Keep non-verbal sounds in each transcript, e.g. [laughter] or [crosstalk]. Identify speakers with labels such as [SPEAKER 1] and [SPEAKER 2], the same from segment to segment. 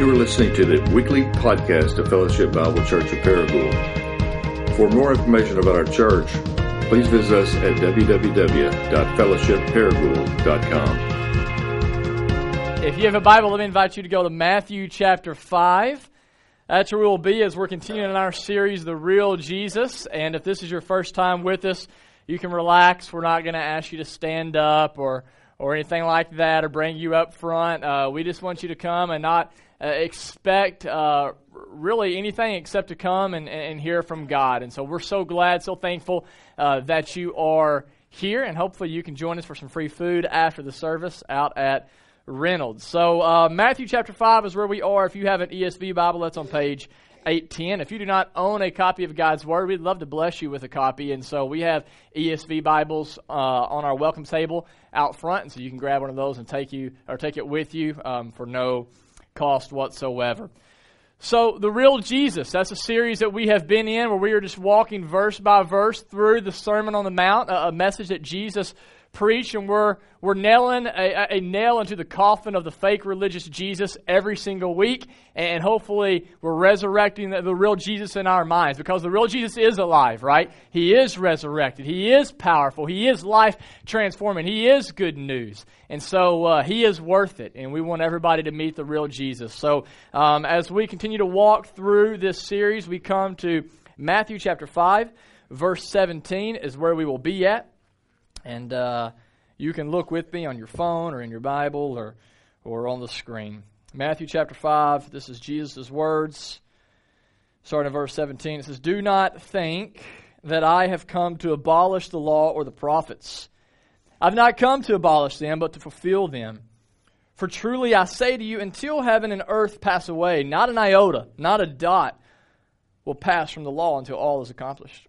[SPEAKER 1] You are listening to the weekly podcast of Fellowship Bible Church of Paragould. For more information about our church, please visit us at www.fellowshipparagould.com.
[SPEAKER 2] If you have a Bible, let me invite you to go to Matthew chapter 5. That's where we will be as we're continuing in our series, The Real Jesus. And if this is your first time with us, you can relax. We're not going to ask you to stand up or, or anything like that or bring you up front. Uh, we just want you to come and not uh, expect uh, really anything except to come and, and hear from God. And so we're so glad, so thankful uh, that you are here, and hopefully you can join us for some free food after the service out at Reynolds. So uh, Matthew chapter 5 is where we are. If you have an ESV Bible, that's on page 810. If you do not own a copy of God's Word, we'd love to bless you with a copy. And so we have ESV Bibles uh, on our welcome table out front, and so you can grab one of those and take you or take it with you um, for no cost whatsoever. So, the real Jesus, that's a series that we have been in where we are just walking verse by verse through the Sermon on the Mount, a, message that Jesus preach, and we're, we're nailing a, a, nail into the coffin of the fake religious Jesus every single week. And hopefully, we're resurrecting the, the, real Jesus in our minds because the real Jesus is alive, right? He is resurrected. He is powerful. He is life transforming. He is good news. And so, uh, He is worth it. And we want everybody to meet the real Jesus. So, um, as we continue to walk through this series, we come to Matthew chapter 5, verse 17 is where we will be at. And uh, you can look with me on your phone or in your Bible or, or on the screen. Matthew chapter 5, this is Jesus' words. Starting in verse 17, it says, Do not think that I have come to abolish the law or the prophets. I've not come to abolish them, but to fulfill them. For truly I say to you, until heaven and earth pass away, not an iota, not a dot will pass from the law until all is accomplished.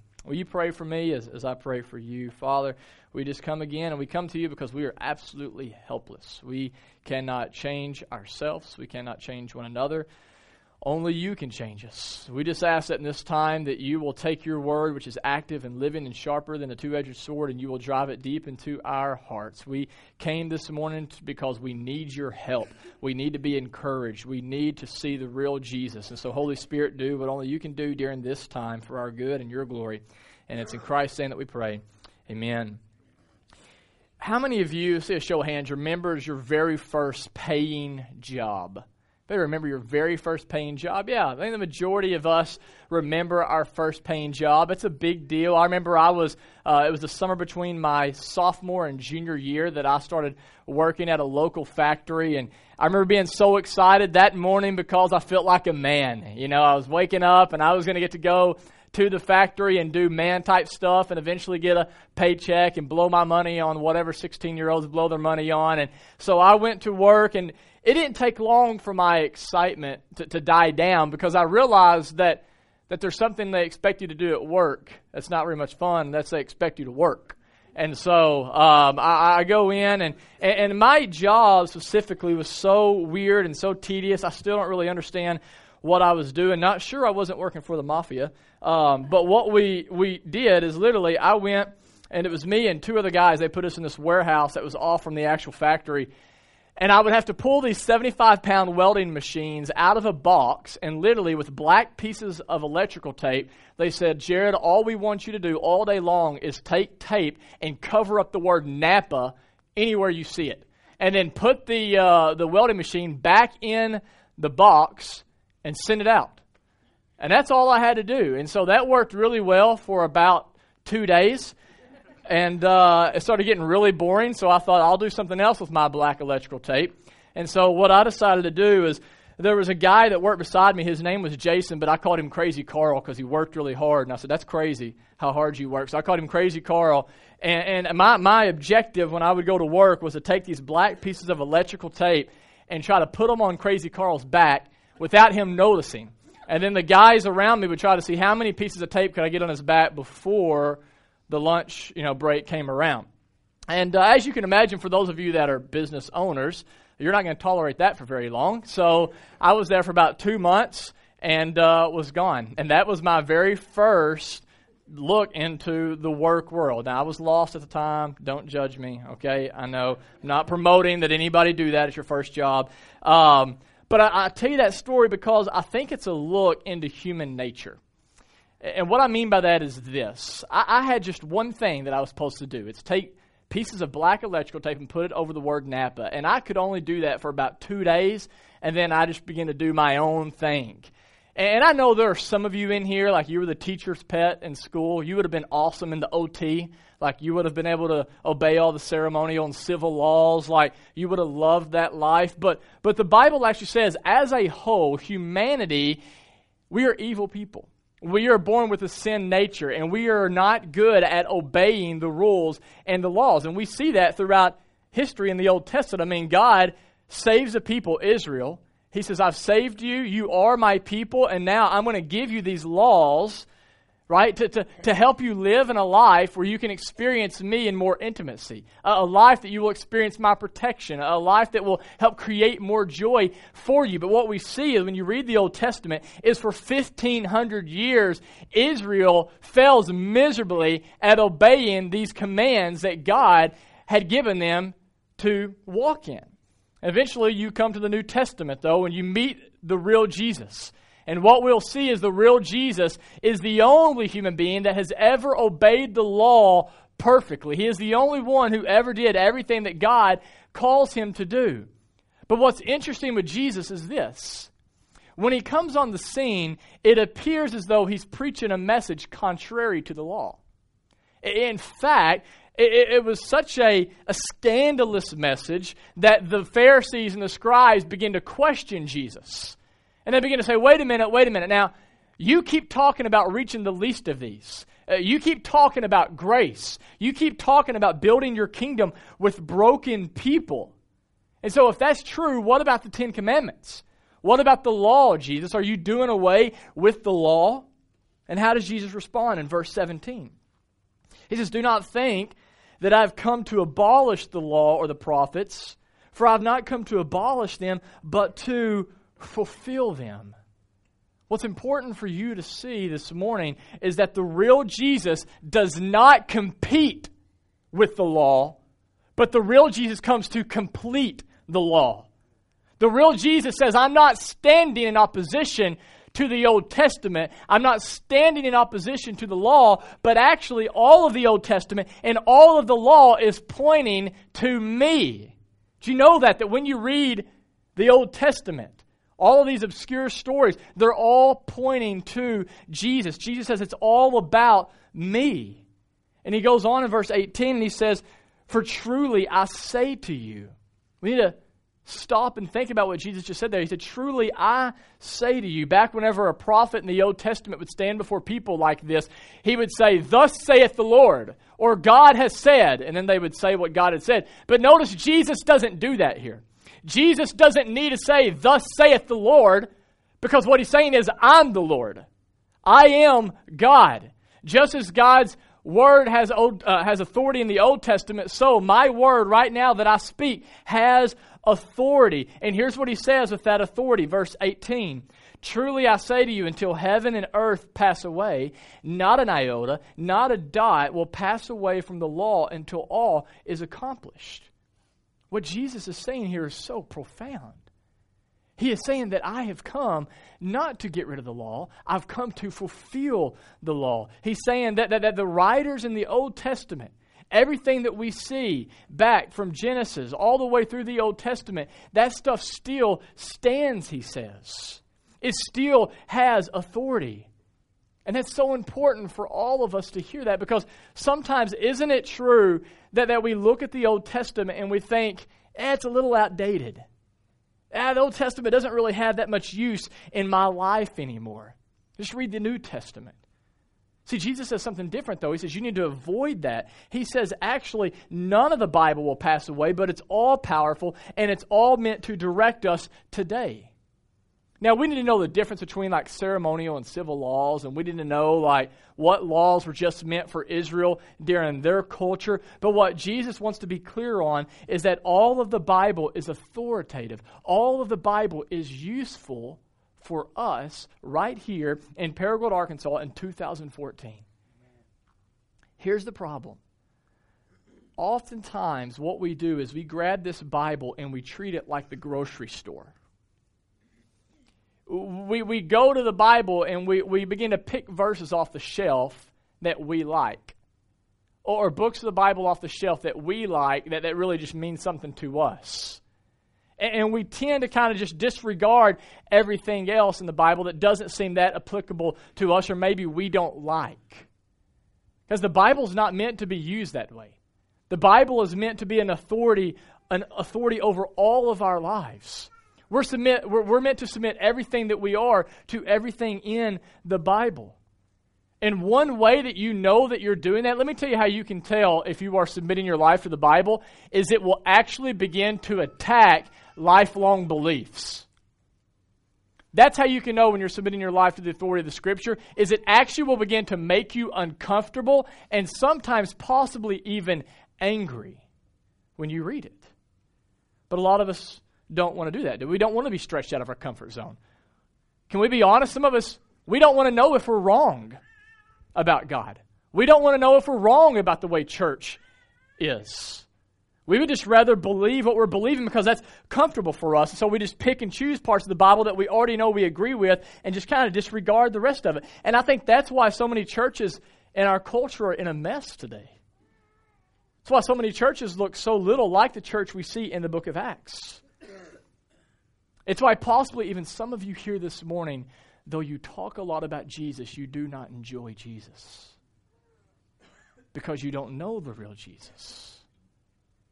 [SPEAKER 2] Will you pray for me as, as I pray for you? Father, we just come again and we come to you because we are absolutely helpless. We cannot change ourselves, we cannot change one another. Only you can change us. We just ask that in this time that you will take your word, which is active and living and sharper than a two edged sword, and you will drive it deep into our hearts. We came this morning because we need your help. We need to be encouraged. We need to see the real Jesus. And so, Holy Spirit, do what only you can do during this time for our good and your glory. And it's in Christ's name that we pray. Amen. How many of you, say a show of hands, remembers your very first paying job? Remember your very first paying job. Yeah, I think the majority of us remember our first paying job. It's a big deal. I remember I was, uh, it was the summer between my sophomore and junior year that I started working at a local factory. And I remember being so excited that morning because I felt like a man. You know, I was waking up and I was going to get to go to the factory and do man type stuff and eventually get a paycheck and blow my money on whatever 16 year olds blow their money on. And so I went to work and it didn't take long for my excitement to, to die down because I realized that, that there's something they expect you to do at work that's not very much fun. That's they expect you to work. And so um, I, I, go in, and, and my job specifically was so weird and so tedious. I still don't really understand what I was doing. Not sure I wasn't working for the mafia, um, but what we we did is literally I went and it was me and two other guys. They put us in this warehouse that was off from the actual factory. And I would have to pull these 75 pound welding machines out of a box, and literally with black pieces of electrical tape, they said, Jared, all we want you to do all day long is take tape and cover up the word Napa anywhere you see it. And then put the, uh, the welding machine back in the box and send it out. And that's all I had to do. And so that worked really well for about two days. And uh, it started getting really boring, so I thought I'll do something else with my black electrical tape. And so what I decided to do is there was a guy that worked beside me. His name was Jason, but I called him Crazy Carl because he worked really hard. And I said, That's crazy how hard you work. So I called him Crazy Carl. And, and my, my objective when I would go to work was to take these black pieces of electrical tape and try to put them on Crazy Carl's back without him noticing. And then the guys around me would try to see how many pieces of tape could I get on his back before the lunch you know break came around. And uh, as you can imagine, for those of you that are business owners, you're not going to tolerate that for very long. So I was there for about two months and uh, was gone. And that was my very first look into the work world. Now, I was lost at the time. Don't judge me, okay? I know I'm not promoting that anybody do that at your first job. Um, but I, I tell you that story because I think it's a look into human nature. And what I mean by that is this I, I had just one thing that I was supposed to do it's take pieces of black electrical tape and put it over the word Napa. And I could only do that for about two days, and then I just began to do my own thing. And I know there are some of you in here, like you were the teacher's pet in school. You would have been awesome in the OT. Like you would have been able to obey all the ceremonial and civil laws. Like you would have loved that life. But, but the Bible actually says, as a whole, humanity, we are evil people. We are born with a sin nature, and we are not good at obeying the rules and the laws. And we see that throughout history in the Old Testament. I mean, God saves a people, Israel he says, I've saved you. You are my people. And now I'm going to give you these laws, right, to, to, to help you live in a life where you can experience me in more intimacy. A, a life that you will experience my protection. A life that will help create more joy for you. But what we see is when you read the Old Testament is for 1,500 years, Israel fails miserably at obeying these commands that God had given them to walk in. Eventually, you come to the New Testament, though, and you meet the real Jesus. And what we'll see is the real Jesus is the only human being that has ever obeyed the law perfectly. He is the only one who ever did everything that God calls him to do. But what's interesting with Jesus is this. When he comes on the scene, it appears as though he's preaching a message contrary to the law. In fact, it, it, was such a, a scandalous message that the Pharisees and the scribes begin to question Jesus. And they begin to say, wait a minute, wait a minute. Now, you keep talking about reaching the least of these. Uh, you keep talking about grace. You keep talking about building your kingdom with broken people. And so, if that's true, what about the Ten Commandments? What about the law, Jesus? Are you doing away with the law? And how does Jesus respond in verse 17? He says, Do not think that I've come to abolish the law or the prophets, for I've not come to abolish them, but to fulfill them. What's important for you to see this morning is that the real Jesus does not compete with the law, but the real Jesus comes to complete the law. The real Jesus says, I'm not standing in opposition to the Old Testament. I'm not standing in opposition to the law, but actually, all of the Old Testament and all of the law is pointing to me. Do you know that? That when you read the Old Testament, all of these obscure stories, they're all pointing to Jesus. Jesus says it's all about me. And he goes on in verse 18 and he says, For truly I say to you, we need to stop and think about what Jesus just said there. He said, Truly, I say to you, back whenever a prophet in the Old Testament would stand before people like this, he would say, Thus saith the Lord, or God has said, and then they would say what God had said. But notice Jesus doesn't do that here. Jesus doesn't need to say, Thus saith the Lord, because what he's saying is, I'm the Lord. I am God. Just as God's word has, old, uh, has authority in the Old Testament, so my word right now that I speak has authority. And here's what he says with that authority, verse 18. Truly I say to you, until heaven and earth pass away, not an iota, not a dot will pass away from the law until all is accomplished. What Jesus is saying here is so profound. He is saying that I have come not to get rid of the law, I've come to fulfill the law. He's saying that, that, that the writers in the Old Testament, everything that we see back from Genesis all the way through the Old Testament, that stuff still stands, he says. It still has authority. And that's so important for all of us to hear that because sometimes, isn't it true that, that we look at the Old Testament and we think, eh, it's a little outdated? Ah, the Old Testament doesn't really have that much use in my life anymore. Just read the New Testament. See, Jesus says something different, though. He says you need to avoid that. He says actually none of the Bible will pass away, but it's all powerful and it's all meant to direct us today. Now, we need to know the difference between like ceremonial and civil laws, and we need to know like what laws were just meant for Israel during their culture. But what Jesus wants to be clear on is that all of the Bible is authoritative. All of the Bible is useful for us right here in Paragould, Arkansas in 2014. Here's the problem. Oftentimes, what we do is we grab this Bible and we treat it like the grocery store we, we go to the Bible and we, we begin to pick verses off the shelf that we like. Or, books of the Bible off the shelf that we like that, that really just mean something to us. And, and we tend to kind of just disregard everything else in the Bible that doesn't seem that applicable to us or maybe we don't like. Because the Bible is not meant to be used that way. The Bible is meant to be an authority, an authority over all of our lives. We're, submit, we're, we're meant to submit everything that we are to everything in the Bible. And one way that you know that you're doing that, let me tell you how you can tell if you are submitting your life to the Bible, is it will actually begin to attack lifelong beliefs. That's how you can know when you're submitting your life to the authority of the Scripture, is it actually will begin to make you uncomfortable and sometimes possibly even angry when you read it. But a lot of us don't want to do that. We don't want to be stretched out of our comfort zone. Can we be honest? Some of us, we don't want to know if we're wrong about God. We don't want to know if we're wrong about the way church is. We would just rather believe what we're believing because that's comfortable for us. So we just pick and choose parts of the Bible that we already know we agree with and just kind of disregard the rest of it. And I think that's why so many churches in our culture are in a mess today. That's why so many churches look so little like the church we see in the book of Acts. It's why possibly even some of you here this morning, though you talk a lot about Jesus, you do not enjoy Jesus. Because you don't know the real Jesus.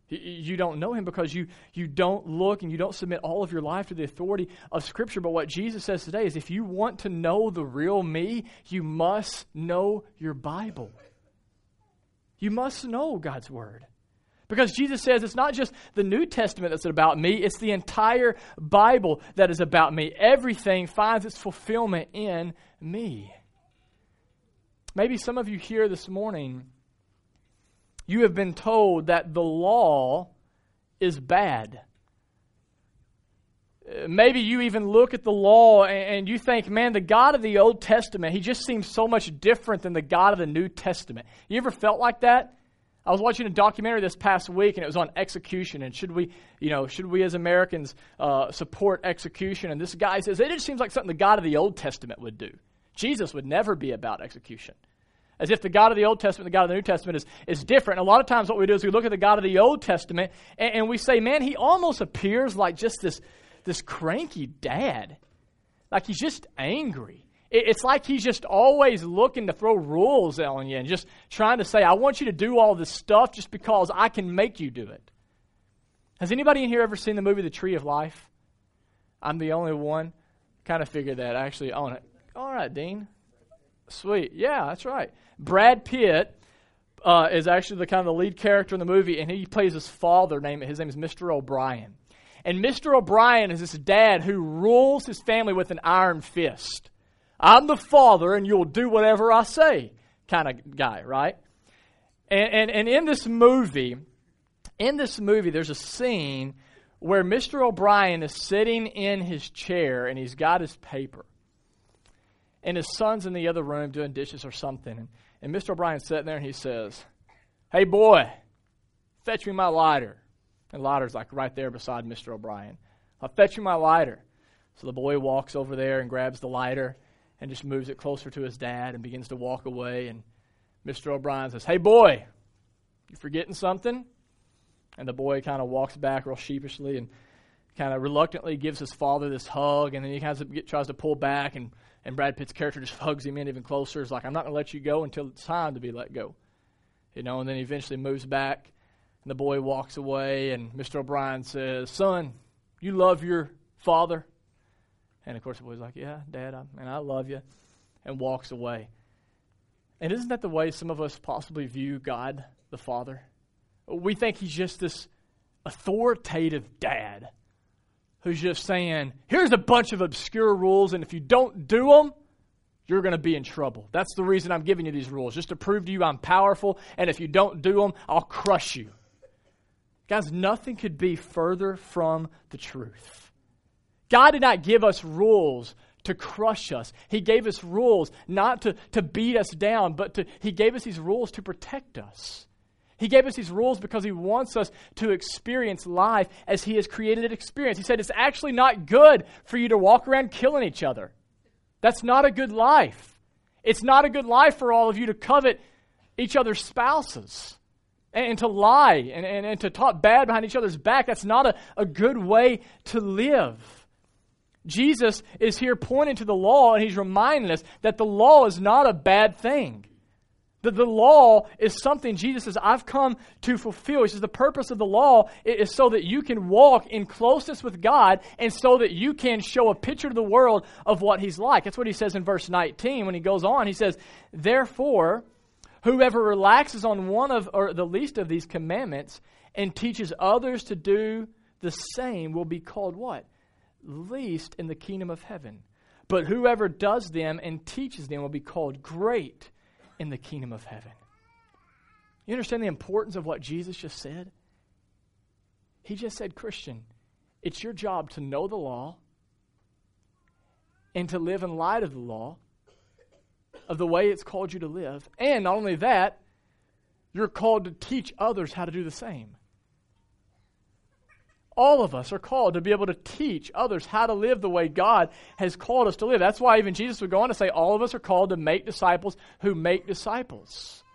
[SPEAKER 2] You don't know him because you, you don't look and you don't submit all of your life to the authority of Scripture. But what Jesus says today is if you want to know the real me, you must know your Bible. You must know God's Word. Because Jesus says it's not just the New Testament that's about me, it's the entire Bible that is about me. Everything finds its fulfillment in me. Maybe some of you here this morning, you have been told that the law is bad. Maybe you even look at the law and you think, man, the God of the Old Testament, he just seems so much different than the God of the New Testament. You ever felt like that? I was watching a documentary this past week, and it was on execution. And should we, you know, should we as Americans uh, support execution? And this guy says it just seems like something the God of the Old Testament would do. Jesus would never be about execution. As if the God of the Old Testament, the God of the New Testament is, is different. A lot of times, what we do is we look at the God of the Old Testament and, and we say, man, he almost appears like just this, this cranky dad. Like he's just angry. It's like he's just always looking to throw rules on you and just trying to say, I want you to do all this stuff just because I can make you do it. Has anybody in here ever seen the movie The Tree of Life? I'm the only one. Kind of figured that. Actually it. All right, Dean. Sweet. Yeah, that's right. Brad Pitt uh, is actually the kind of the lead character in the movie, and he plays his father. Name his name is Mr. O'Brien, and Mr. O'Brien is this dad who rules his family with an iron fist. I'm the father and you'll do whatever I say kind of guy, right? And, and, and in this movie, in this movie, there's a scene where Mr. O'Brien is sitting in his chair and he's got his paper. And his son's in the other room doing dishes or something. And, and Mr. O'Brien's sitting there and he says, Hey, boy, fetch me my lighter. And lighter's like right there beside Mr. O'Brien. I'll fetch you my lighter. So the boy walks over there and grabs the lighter and just moves it closer to his dad and begins to walk away. And Mr. O'Brien says, Hey, boy, you forgetting something? And the boy kind of walks back real sheepishly and kind of reluctantly gives his father this hug. And then he kind of get, tries to pull back, and, and Brad Pitt's character just hugs him in even closer. It's like, I'm not going to let you go until it's time to be let go. You know, and then he eventually moves back, and the boy walks away, and Mr. O'Brien says, Son, you love your father? And of course, the boy's like, Yeah, Dad, I, and I love you, and walks away. And isn't that the way some of us possibly view God the Father? We think He's just this authoritative dad who's just saying, here's a bunch of obscure rules, and if you don't do them, you're going to be in trouble. That's the reason I'm giving you these rules, just to prove to you I'm powerful, and if you don't do them, I'll crush you. Guys, nothing could be further from the truth. God did not give us rules to crush us. He gave us rules not to, to beat us down, but to, He gave us these rules to protect us. He gave us these rules because He wants us to experience life as He has created it experience. He said it's actually not good for you to walk around killing each other. That's not a good life. It's not a good life for all of you to covet each other's spouses and, and to lie and, and, and, to talk bad behind each other's back. That's not a, a good way to live. Jesus is here pointing to the law and he's reminding us that the law is not a bad thing. That the law is something Jesus says, I've come to fulfill. He says, the purpose of the law is so that you can walk in closeness with God and so that you can show a picture to the world of what He's like. That's what He says in verse 19 when He goes on. He says, Therefore, whoever relaxes on one of, or the least of these commandments and teaches others to do the same will be called what? Least in the kingdom of heaven. But whoever does them and teaches them will be called great in the kingdom of heaven. You understand the importance of what Jesus just said? He just said, Christian, it's your job to know the law and to live in light of the law, of the way it's called you to live. And not only that, you're called to teach others how to do the same. All of us are called to be able to teach others how to live the way God has called us to live. That's why even Jesus would go on to say, all of us are called to make disciples who make disciples.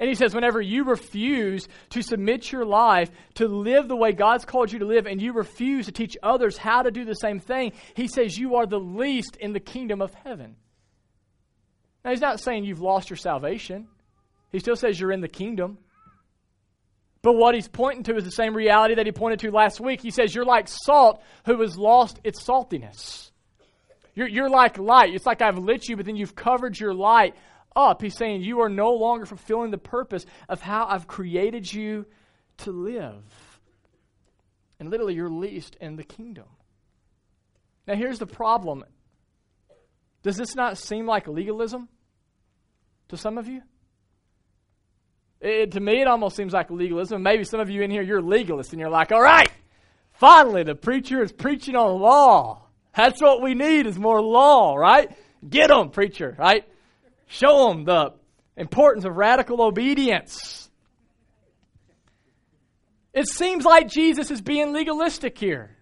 [SPEAKER 2] And he says, whenever you refuse to submit your life to live the way God's called you to live, and you refuse to teach others how to do the same thing, he says you are the least in the kingdom of heaven. Now, he's not saying you've lost your salvation, he still says you're in the kingdom. But what he's pointing to is the same reality that he pointed to last week. He says, You're like salt who has lost its saltiness. You're, you're like light. It's like I've lit you, but then you've covered your light up. He's saying, You are no longer fulfilling the purpose of how I've created you to live. And literally, you're least in the kingdom. Now, here's the problem. Does this not seem like legalism to some of you? It, to me, it almost seems like legalism. Maybe some of you in here, you're legalists, and you're like, all right, finally, the preacher is preaching on law. That's what we need is more law, right? Get them, preacher, right? Show them the importance of radical obedience. It seems like Jesus is being legalistic here.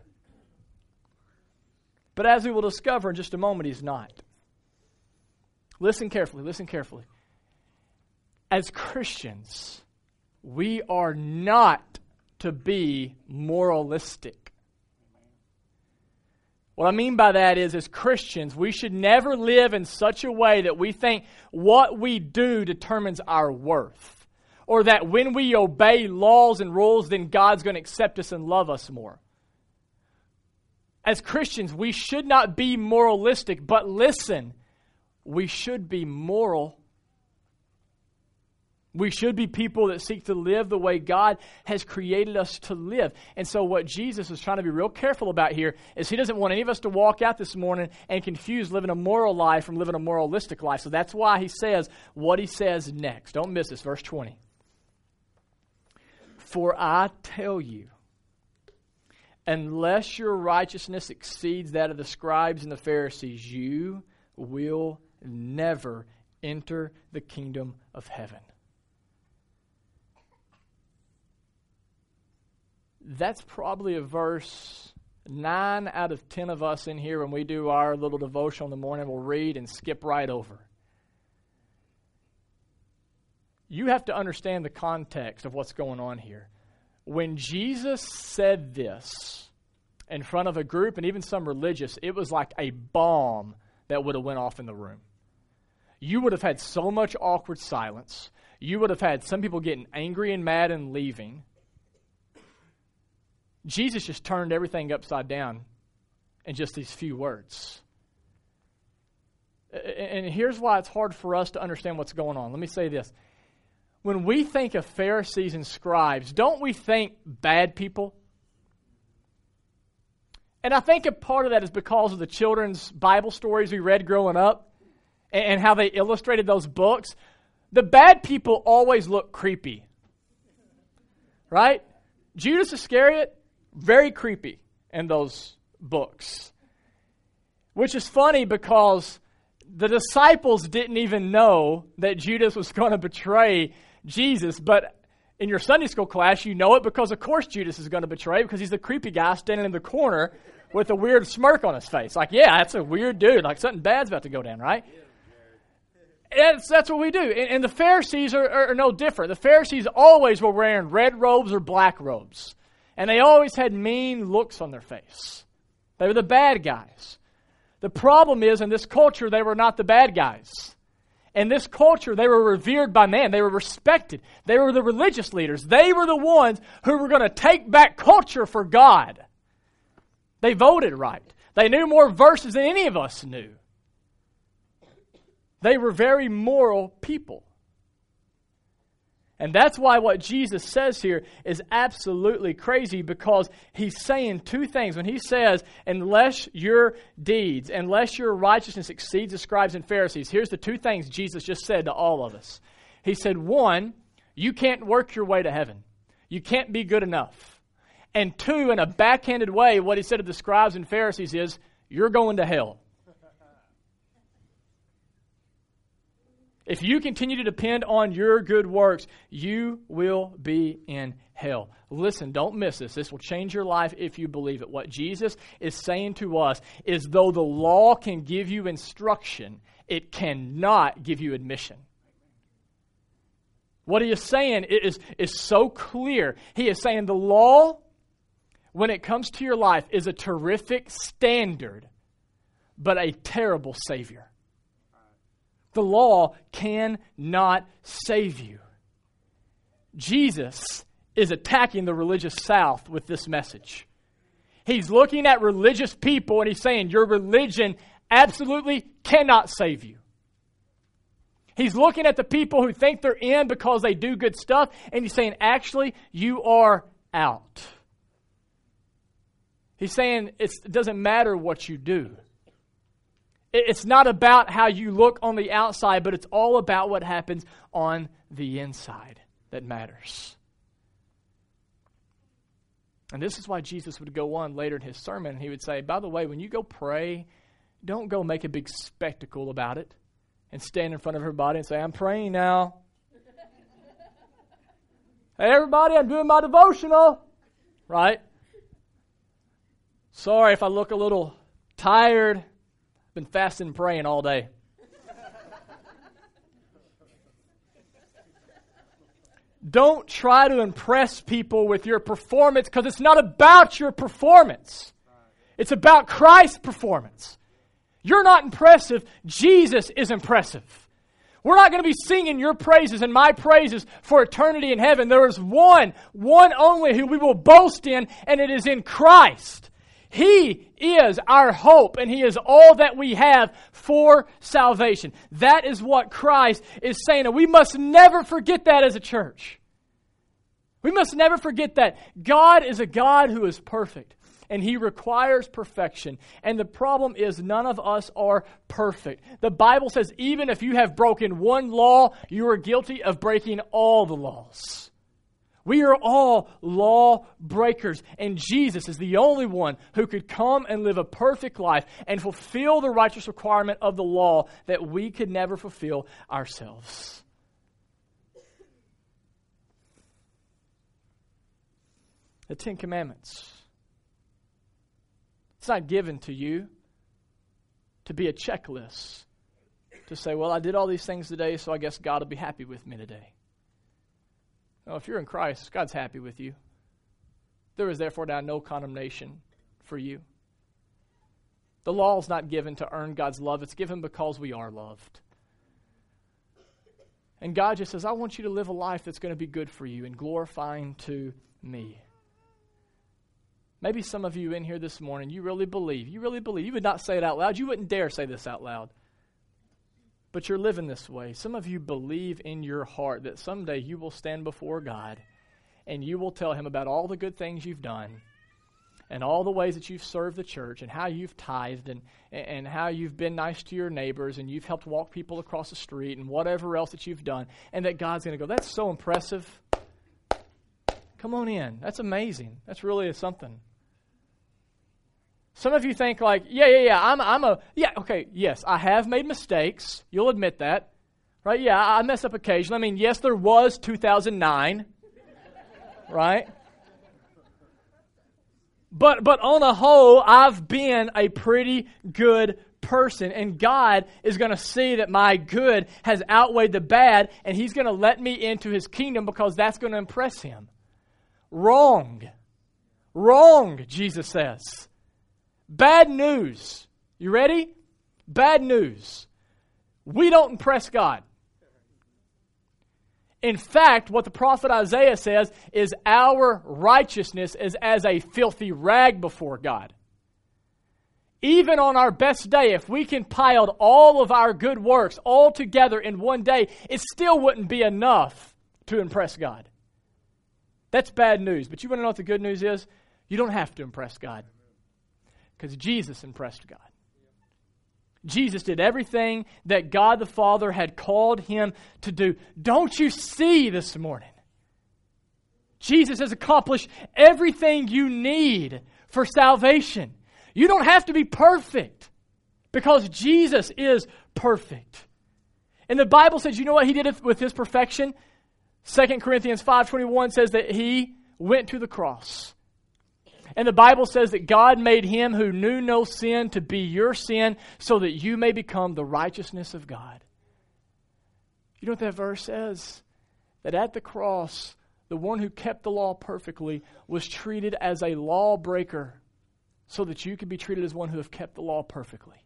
[SPEAKER 2] But as we will discover in just a moment, he's not. Listen carefully, listen carefully as Christians, we are not to be moralistic. What I mean by that is, as Christians, we should never live in such a way that we think what we do determines our worth. Or that when we obey laws and rules, then God's going to accept us and love us more. As Christians, we should not be moralistic, but listen, we should be moral we should be people that seek to live the way God has created us to live. And so, what Jesus is trying to be real careful about here is he doesn't want any of us to walk out this morning and confuse living a moral life from living a moralistic life. So, that's why he says what he says next. Don't miss this, verse 20. For I tell you, unless your righteousness exceeds that of the scribes and the Pharisees, you will never enter the kingdom of heaven. That's probably a verse nine out of ten of us in here when we do our little devotion in the morning will read and skip right over. You have to understand the context of what's going on here. When Jesus said this in front of a group and even some religious, it was like a bomb that would have went off in the room. You would have had so much awkward silence. You would have had some people getting angry and mad and leaving Jesus just turned everything upside down in just these few words. And here's why it's hard for us to understand what's going on. Let me say this. When we think of Pharisees and scribes, don't we think bad people? And I think a part of that is because of the children's Bible stories we read growing up and, how they illustrated those books. The bad people always look creepy. Right? Judas Iscariot, very creepy in those books. Which is funny because the disciples didn't even know that Judas was going to betray Jesus, but in your Sunday school class, you know it because, of course, Judas is going to betray because he's the creepy guy standing in the corner with a weird smirk on his face. Like, yeah, that's a weird dude. Like, something bad's about to go down, right? That's, that's what we do. And, and the Pharisees are, are, are no different. The Pharisees always were wearing red robes or black robes. And they always had mean looks on their face. They were the bad guys. The problem is, in this culture, they were not the bad guys. In this culture, they were revered by man. They were respected. They were the religious leaders. They were the ones who were going to take back culture for God. They voted right. They knew more verses than any of us knew. They were very moral people. And that's why what Jesus says here is absolutely crazy because he's saying two things. When he says, unless your deeds, unless your righteousness exceeds the scribes and Pharisees, here's the two things Jesus just said to all of us. He said, one, you can't work your way to heaven, you can't be good enough. And two, in a backhanded way, what he said to the scribes and Pharisees is, you're going to hell. If you continue to depend on your good works, you will be in hell. Listen, don't miss this. This will change your life if you believe it. What Jesus is saying to us is though the law can give you instruction, it cannot give you admission. What he is saying is, is so clear. He is saying the law, when it comes to your life, is a terrific standard, but a terrible Savior. The law cannot save you. Jesus is attacking the religious South with this message. He's looking at religious people and he's saying, Your religion absolutely cannot save you. He's looking at the people who think they're in because they do good stuff, and he's saying, Actually, you are out. He's saying it doesn't matter what you do. It's not about how you look on the outside, but it's all about what happens on the inside that matters. And this is why Jesus would go on later in his sermon. He would say, By the way, when you go pray, don't go make a big spectacle about it and stand in front of everybody and say, I'm praying now. [laughs] hey, everybody, I'm doing my devotional. Right? Sorry if I look a little tired. Been fasting and praying all day. Don't try to impress people with your performance because it's not about your performance. It's about Christ's performance. You're not impressive, Jesus is impressive. We're not going to be singing your praises and my praises for eternity in heaven. There is one, one only who we will boast in, and it is in Christ. He is our hope and He is all that we have for salvation. That is what Christ is saying. And we must never forget that as a church. We must never forget that. God is a God who is perfect and He requires perfection. And the problem is, none of us are perfect. The Bible says, even if you have broken one law, you are guilty of breaking all the laws. We are all law breakers, and Jesus is the only one who could come and live a perfect life and fulfill the righteous requirement of the law that we could never fulfill ourselves. The Ten Commandments. It's not given to you to be a checklist to say, well, I did all these things today, so I guess God will be happy with me today. No, if you're in Christ, God's happy with you. There is therefore now no condemnation for you. The law is not given to earn God's love, it's given because we are loved. And God just says, I want you to live a life that's going to be good for you and glorifying to me. Maybe some of you in here this morning, you really believe, you really believe, you would not say it out loud, you wouldn't dare say this out loud but you're living this way. Some of you believe in your heart that someday you will stand before God and you will tell Him about all the good things you've done. and all the ways that you've served the church and how you've tithed and, and how you've been nice to your neighbors and you've helped walk people across the street and whatever else that you've done, and that God's going to go, That's so impressive. Come on in. That's amazing. That's really something. Some of you think like, yeah, yeah, yeah, I'm, I'm a, yeah, okay, yes, I have made mistakes. You'll admit that. Right? Yeah, I mess up occasionally. I mean, yes, there was 2009. right? But, but on the whole, I've been a pretty good person. And God is going to see that my good has outweighed the bad, and He's going to let me into His kingdom because that's going to impress Him. Wrong. Wrong, Jesus says. Bad news. You ready? Bad news. We don't impress God. In fact, what the prophet Isaiah says is our righteousness is as a filthy rag before God. Even on our best day, if we compiled all of our good works all together in one day, it still wouldn't be enough to impress God. That's bad news. But you want to know what the good news is? You don't have to impress God because Jesus impressed God. Jesus did everything that God the Father had called him to do. Don't you see this morning? Jesus has accomplished everything you need for salvation. You don't have to be perfect because Jesus is perfect. And the Bible says, you know what he did with his perfection? 2 Corinthians 5:21 says that he went to the cross. And the Bible says that God made him who knew no sin to be your sin so that you may become the righteousness of God. You know what that verse says? That at the cross, the one who kept the law perfectly was treated as a lawbreaker so that you could be treated as one who have kept the law perfectly.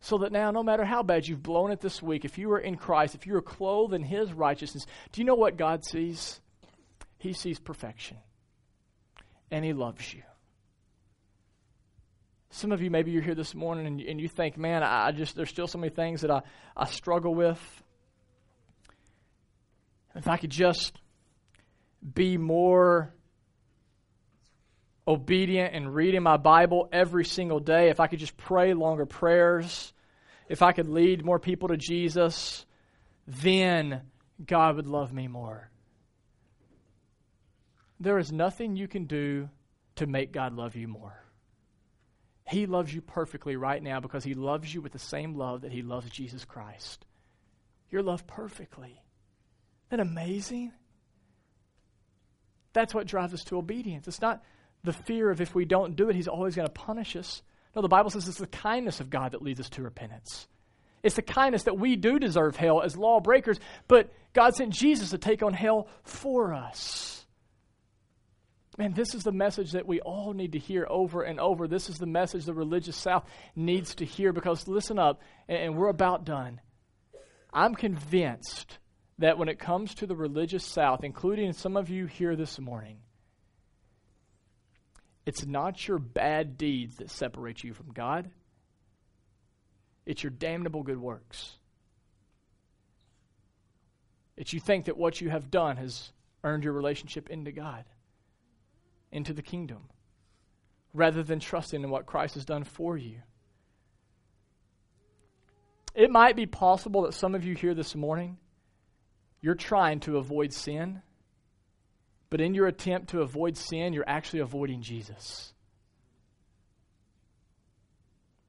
[SPEAKER 2] So that now, no matter how bad you've blown it this week, if you are in Christ, if you are clothed in His righteousness, do you know what God sees? He sees perfection and He loves you. Some of you, maybe you're here this morning and, and you think, man, I just, there's still so many things that I, I struggle with. If I could just be more obedient and reading my Bible every single day, if I could just pray longer prayers, if I could lead more people to Jesus, then God would love me more. There is nothing you can do to make God love you more. He loves you perfectly right now because He loves you with the same love that He loves Jesus Christ. You're loved perfectly. Isn't that amazing? That's what drives us to obedience. It's not the fear of if we don't do it, He's always going to punish us. No, the Bible says it's the kindness of God that leads us to repentance. It's the kindness that we do deserve hell as lawbreakers, but God sent Jesus to take on hell for us. Man, this is the message that we all need to hear over and over. This is the message the religious South needs to hear because, listen up, and we're about done. I'm convinced that when it comes to the religious South, including some of you here this morning, it's not your bad deeds that separate you from God, it's your damnable good works. It's you think that what you have done has earned your relationship into God into the kingdom rather than trusting in what Christ has done for you. It might be possible that some of you here this morning, you're trying to avoid sin, but in your attempt to avoid sin, you're actually avoiding Jesus.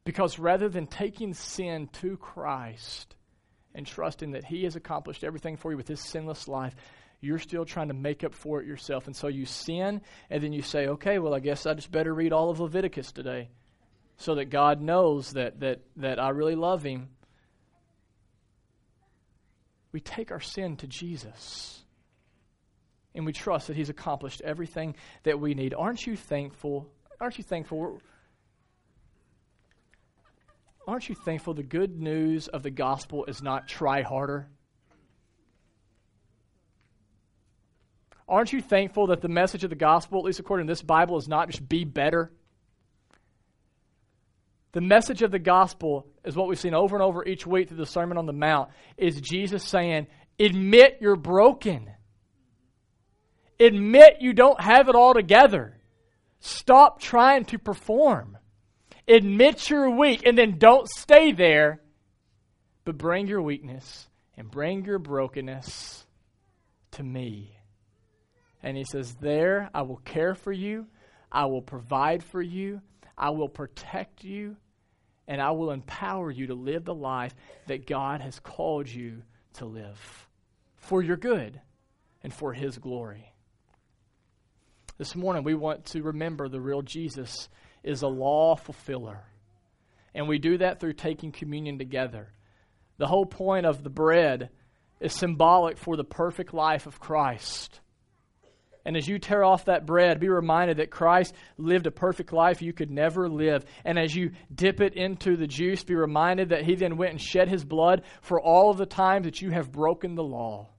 [SPEAKER 2] Because rather than taking sin to Christ and trusting that He has accomplished everything for you with His sinless life, you're still trying to make up for it yourself. And so you sin, and then you say, okay, well, I guess I just better read all of Leviticus today so that God knows that, that, that I really love Him. We take our sin to Jesus. And we trust that He's accomplished everything that we need. Aren't you thankful? Aren't you thankful? Aren't you thankful the good news of the gospel is not try harder? Aren't you thankful that the message of the gospel, at least according to this Bible, is not just be better? The message of the gospel is what we've seen over and over each week through the Sermon on the Mount is Jesus saying, admit you're broken. Admit you don't have it all together. Stop trying to perform. Admit you're weak and then don't stay there, but bring your weakness and bring your brokenness to me. And he says, There I will care for you, I will provide for you, I will protect you, and I will empower you to live the life that God has called you to live for your good and for his glory. This morning, we want to remember the real Jesus is a law fulfiller. And we do that through taking communion together. The whole point of the bread is symbolic for the perfect life of Christ. And as you tear off that bread, be reminded that Christ lived a perfect life you could never live. And as you dip it into the juice, be reminded that he then went and shed his blood for all of the times that you have broken the law.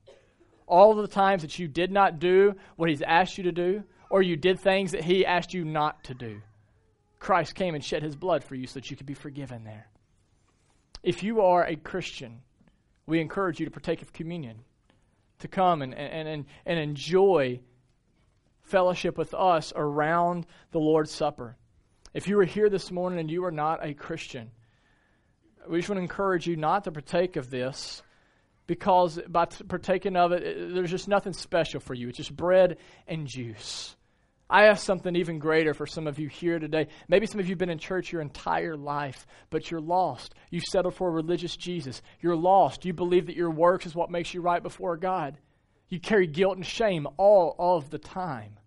[SPEAKER 2] All of the times that you did not do what he's asked you to do, or you did things that he asked you not to do. Christ came and shed his blood for you so that you could be forgiven there. If you are a Christian, we encourage you to partake of communion, to come and, and, and, and enjoy fellowship with us around the Lord's Supper. If you are here this morning and you are not a Christian, we just want to encourage you not to partake of this because by partaking of it, there's just nothing special for you. It's just bread and juice. I have something even greater for some of you here today. Maybe some of you have been in church your entire life, but you're lost. You've settled for a religious Jesus. You're lost. You believe that your works is what makes you right before God. You carry guilt and shame all of the time.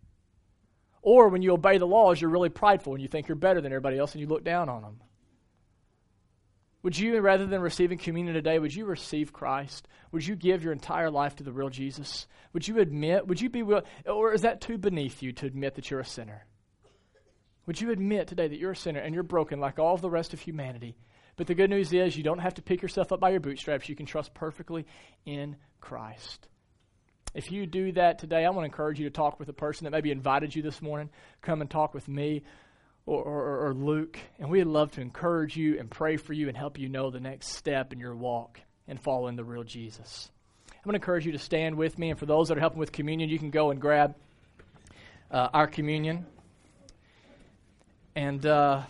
[SPEAKER 2] Or when you obey the laws, you're really prideful and you think you're better than everybody else and you look down on them. Would you, rather than receiving communion today, would you receive Christ? Would you give your entire life to the real Jesus? Would you admit, would you be, willing, or is that too beneath you to admit that you're a sinner? Would you admit today that you're a sinner and you're broken like all of the rest of humanity? But the good news is you don't have to pick yourself up by your bootstraps. You can trust perfectly in Christ. If you do that today, I want to encourage you to talk with a person that maybe invited you this morning. Come and talk with me or, or, or Luke, and we'd love to encourage you and pray for you and help you know the next step in your walk and following the real Jesus. I'm going to encourage you to stand with me, and for those that are helping with communion, you can go and grab uh, our communion. And uh,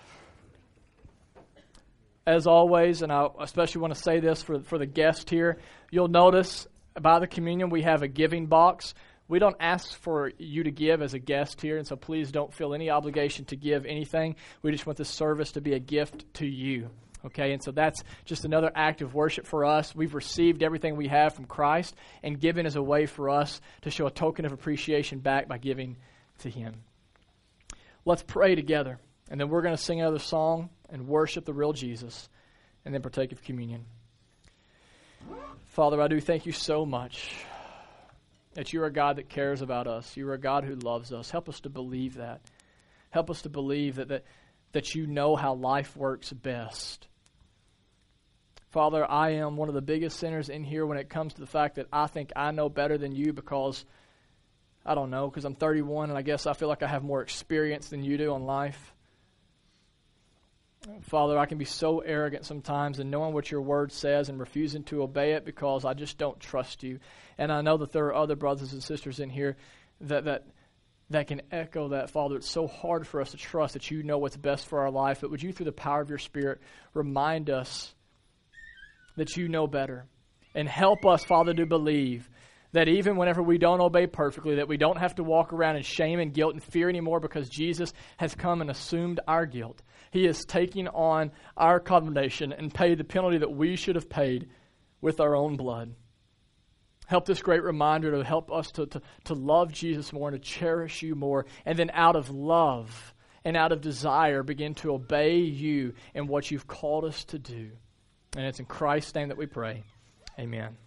[SPEAKER 2] as always, and I especially want to say this for, for the guest here, you'll notice by the communion we have a giving box. We don't ask for you to give as a guest here, and so please don't feel any obligation to give anything. We just want this service to be a gift to you. Okay, and so that's just another act of worship for us. We've received everything we have from Christ, and given is a way for us to show a token of appreciation back by giving to Him. Let's pray together, and then we're going to sing another song and worship the real Jesus, and then partake of communion. Father, I do thank you so much that you are a God that cares about us. You are a God who loves us. Help us to believe that. Help us to believe that, that, that you know how life works best. Father, I am one of the biggest sinners in here when it comes to the fact that I think I know better than you because, I don't know, because I'm 31 and I guess I feel like I have more experience than you do on life. Father, I can be so arrogant sometimes in knowing what your word says and refusing to obey it because I just don't trust you. And I know that there are other brothers and sisters in here that, that, that can echo that, Father. It's so hard for us to trust that you know what's best for our life. But would you, through the power of your Spirit, remind us that you know better and help us, Father, to believe that even whenever we don't obey perfectly, that we don't have to walk around in shame and guilt and fear anymore because Jesus has come and assumed our guilt. He is taking on our condemnation and paid the penalty that we should have paid with our own blood. Help this great reminder to help us to, to, to love Jesus more and to cherish you more, and then out of love and out of desire begin to obey you and what you've called us to do. And it's in Christ's name that we pray. Amen.